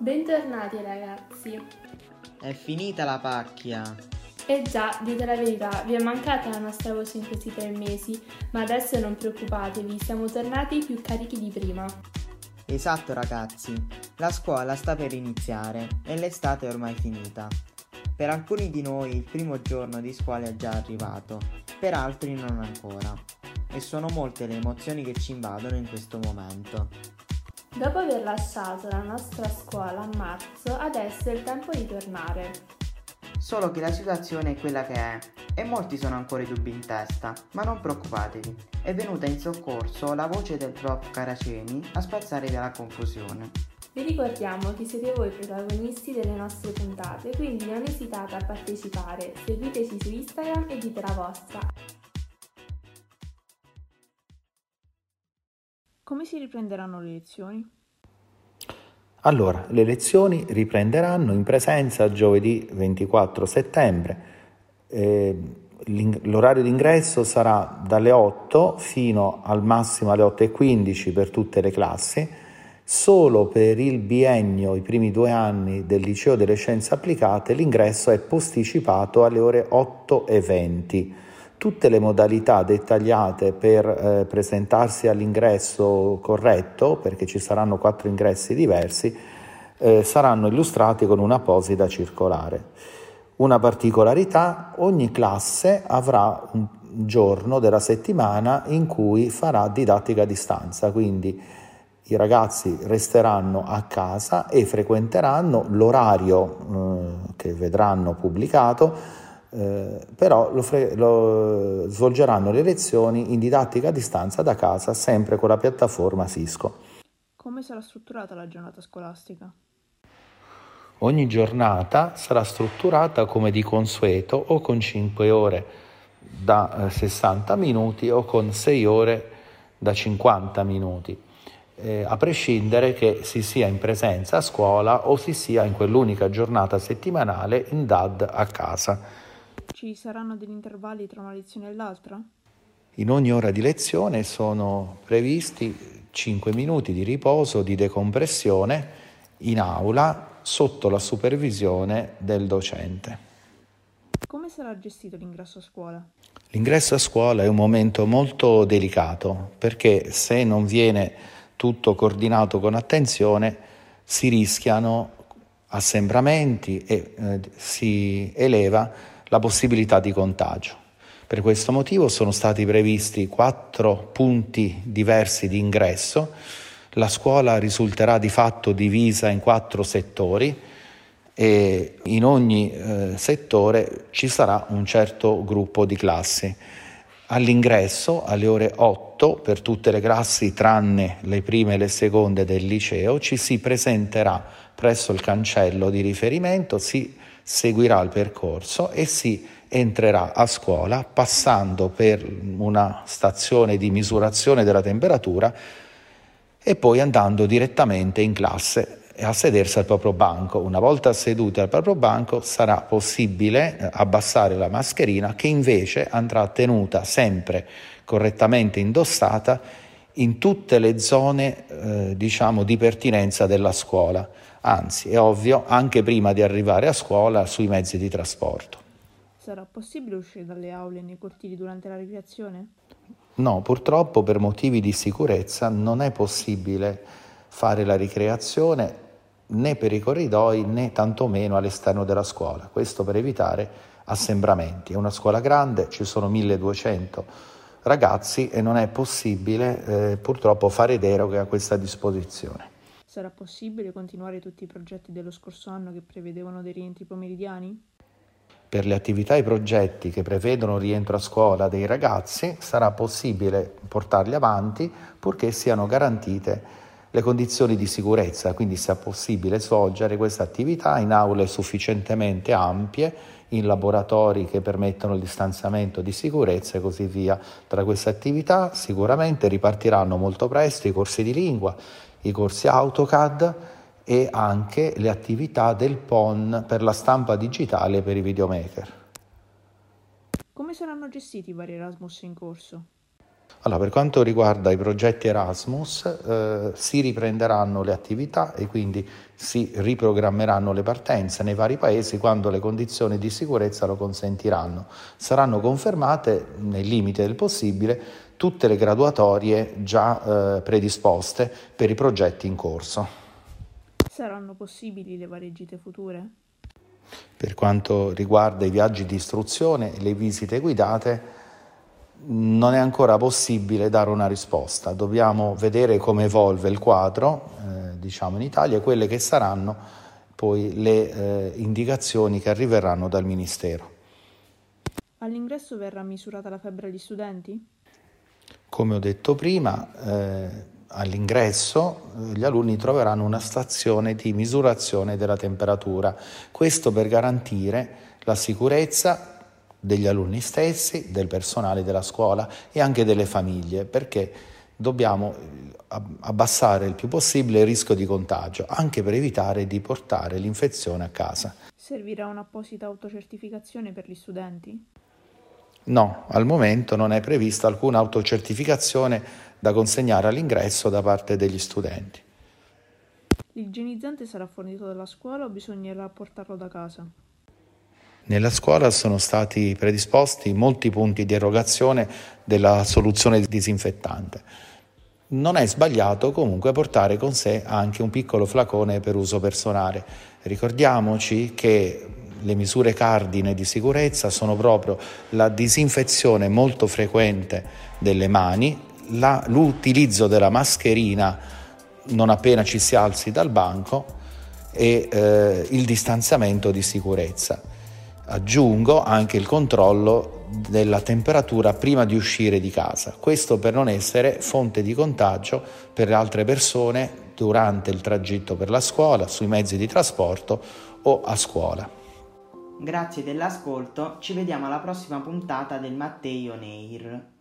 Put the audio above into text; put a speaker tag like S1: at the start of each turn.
S1: Bentornati ragazzi.
S2: È finita la pacchia.
S1: Eh già, dite la verità, vi è mancata la nostra voce in questi tre mesi, ma adesso non preoccupatevi, siamo tornati più carichi di prima.
S2: Esatto ragazzi, la scuola sta per iniziare e l'estate è ormai finita. Per alcuni di noi il primo giorno di scuola è già arrivato, per altri non ancora. E sono molte le emozioni che ci invadono in questo momento.
S1: Dopo aver lasciato la nostra scuola a marzo, adesso è il tempo di tornare.
S2: Solo che la situazione è quella che è e molti sono ancora i dubbi in testa, ma non preoccupatevi, è venuta in soccorso la voce del prof Caraceni a spazzare via la confusione.
S1: Vi ricordiamo che siete voi protagonisti delle nostre puntate, quindi non esitate a partecipare, seguiteci su Instagram e dite la vostra.
S3: Come si riprenderanno le lezioni?
S4: Allora, le lezioni riprenderanno in presenza giovedì 24 settembre. Eh, l'orario d'ingresso sarà dalle 8 fino al massimo alle 8.15 per tutte le classi. Solo per il biennio, i primi due anni del liceo delle scienze applicate, l'ingresso è posticipato alle ore 8.20 tutte le modalità dettagliate per eh, presentarsi all'ingresso corretto, perché ci saranno quattro ingressi diversi, eh, saranno illustrati con un'apposita circolare. Una particolarità, ogni classe avrà un giorno della settimana in cui farà didattica a distanza, quindi i ragazzi resteranno a casa e frequenteranno l'orario eh, che vedranno pubblicato eh, però lo fre- lo svolgeranno le lezioni in didattica a distanza da casa, sempre con la piattaforma Cisco.
S3: Come sarà strutturata la giornata scolastica?
S4: Ogni giornata sarà strutturata come di consueto o con 5 ore da 60 eh, minuti o con 6 ore da 50 minuti, eh, a prescindere che si sia in presenza a scuola o si sia in quell'unica giornata settimanale in DAD a casa.
S3: Ci saranno degli intervalli tra una lezione e l'altra?
S4: In ogni ora di lezione sono previsti 5 minuti di riposo, di decompressione in aula sotto la supervisione del docente.
S3: Come sarà gestito l'ingresso a scuola?
S4: L'ingresso a scuola è un momento molto delicato perché se non viene tutto coordinato con attenzione si rischiano assembramenti e eh, si eleva la possibilità di contagio. Per questo motivo sono stati previsti quattro punti diversi di ingresso. La scuola risulterà di fatto divisa in quattro settori e in ogni eh, settore ci sarà un certo gruppo di classi. All'ingresso, alle ore 8, per tutte le classi tranne le prime e le seconde del liceo, ci si presenterà presso il cancello di riferimento, si seguirà il percorso e si entrerà a scuola passando per una stazione di misurazione della temperatura e poi andando direttamente in classe a sedersi al proprio banco. Una volta seduti al proprio banco sarà possibile eh, abbassare la mascherina che invece andrà tenuta sempre correttamente indossata in tutte le zone eh, diciamo di pertinenza della scuola anzi è ovvio anche prima di arrivare a scuola sui mezzi di trasporto.
S3: Sarà possibile uscire dalle aule e nei cortili durante la ricreazione?
S4: No, purtroppo per motivi di sicurezza non è possibile fare la ricreazione né per i corridoi né tantomeno all'esterno della scuola, questo per evitare assembramenti. È una scuola grande, ci sono 1200 ragazzi e non è possibile eh, purtroppo fare deroghe a questa disposizione.
S3: Sarà possibile continuare tutti i progetti dello scorso anno che prevedevano dei rientri pomeridiani?
S4: Per le attività e i progetti che prevedono rientro a scuola dei ragazzi sarà possibile portarli avanti purché siano garantite le condizioni di sicurezza, quindi sia possibile svolgere questa attività in aule sufficientemente ampie, in laboratori che permettono il distanziamento di sicurezza e così via. Tra queste attività sicuramente ripartiranno molto presto i corsi di lingua, i corsi AutoCAD e anche le attività del PON per la stampa digitale per i videomaker.
S3: Come saranno gestiti i vari Erasmus in corso?
S4: Allora, per quanto riguarda i progetti Erasmus, eh, si riprenderanno le attività e quindi si riprogrammeranno le partenze nei vari paesi quando le condizioni di sicurezza lo consentiranno. Saranno confermate, nei limiti del possibile, tutte le graduatorie già eh, predisposte per i progetti in corso.
S3: Saranno possibili le varie gite future?
S4: Per quanto riguarda i viaggi di istruzione e le visite guidate, non è ancora possibile dare una risposta, dobbiamo vedere come evolve il quadro, eh, diciamo in Italia, e quelle che saranno poi le eh, indicazioni che arriveranno dal Ministero.
S3: All'ingresso verrà misurata la febbre agli studenti?
S4: Come ho detto prima, eh, all'ingresso eh, gli alunni troveranno una stazione di misurazione della temperatura, questo per garantire la sicurezza degli alunni stessi, del personale della scuola e anche delle famiglie, perché dobbiamo eh, abbassare il più possibile il rischio di contagio, anche per evitare di portare l'infezione a casa.
S3: Servirà un'apposita autocertificazione per gli studenti?
S4: No, al momento non è prevista alcuna autocertificazione da consegnare all'ingresso da parte degli studenti.
S3: L'igienizzante sarà fornito dalla scuola o bisognerà portarlo da casa?
S4: Nella scuola sono stati predisposti molti punti di erogazione della soluzione disinfettante. Non è sbagliato comunque portare con sé anche un piccolo flacone per uso personale. Ricordiamoci che le misure cardine di sicurezza sono proprio la disinfezione molto frequente delle mani, la, l'utilizzo della mascherina non appena ci si alzi dal banco e eh, il distanziamento di sicurezza. Aggiungo anche il controllo della temperatura prima di uscire di casa, questo per non essere fonte di contagio per altre persone durante il tragitto per la scuola, sui mezzi di trasporto o a scuola.
S2: Grazie dell'ascolto, ci vediamo alla prossima puntata del Mattei On Air.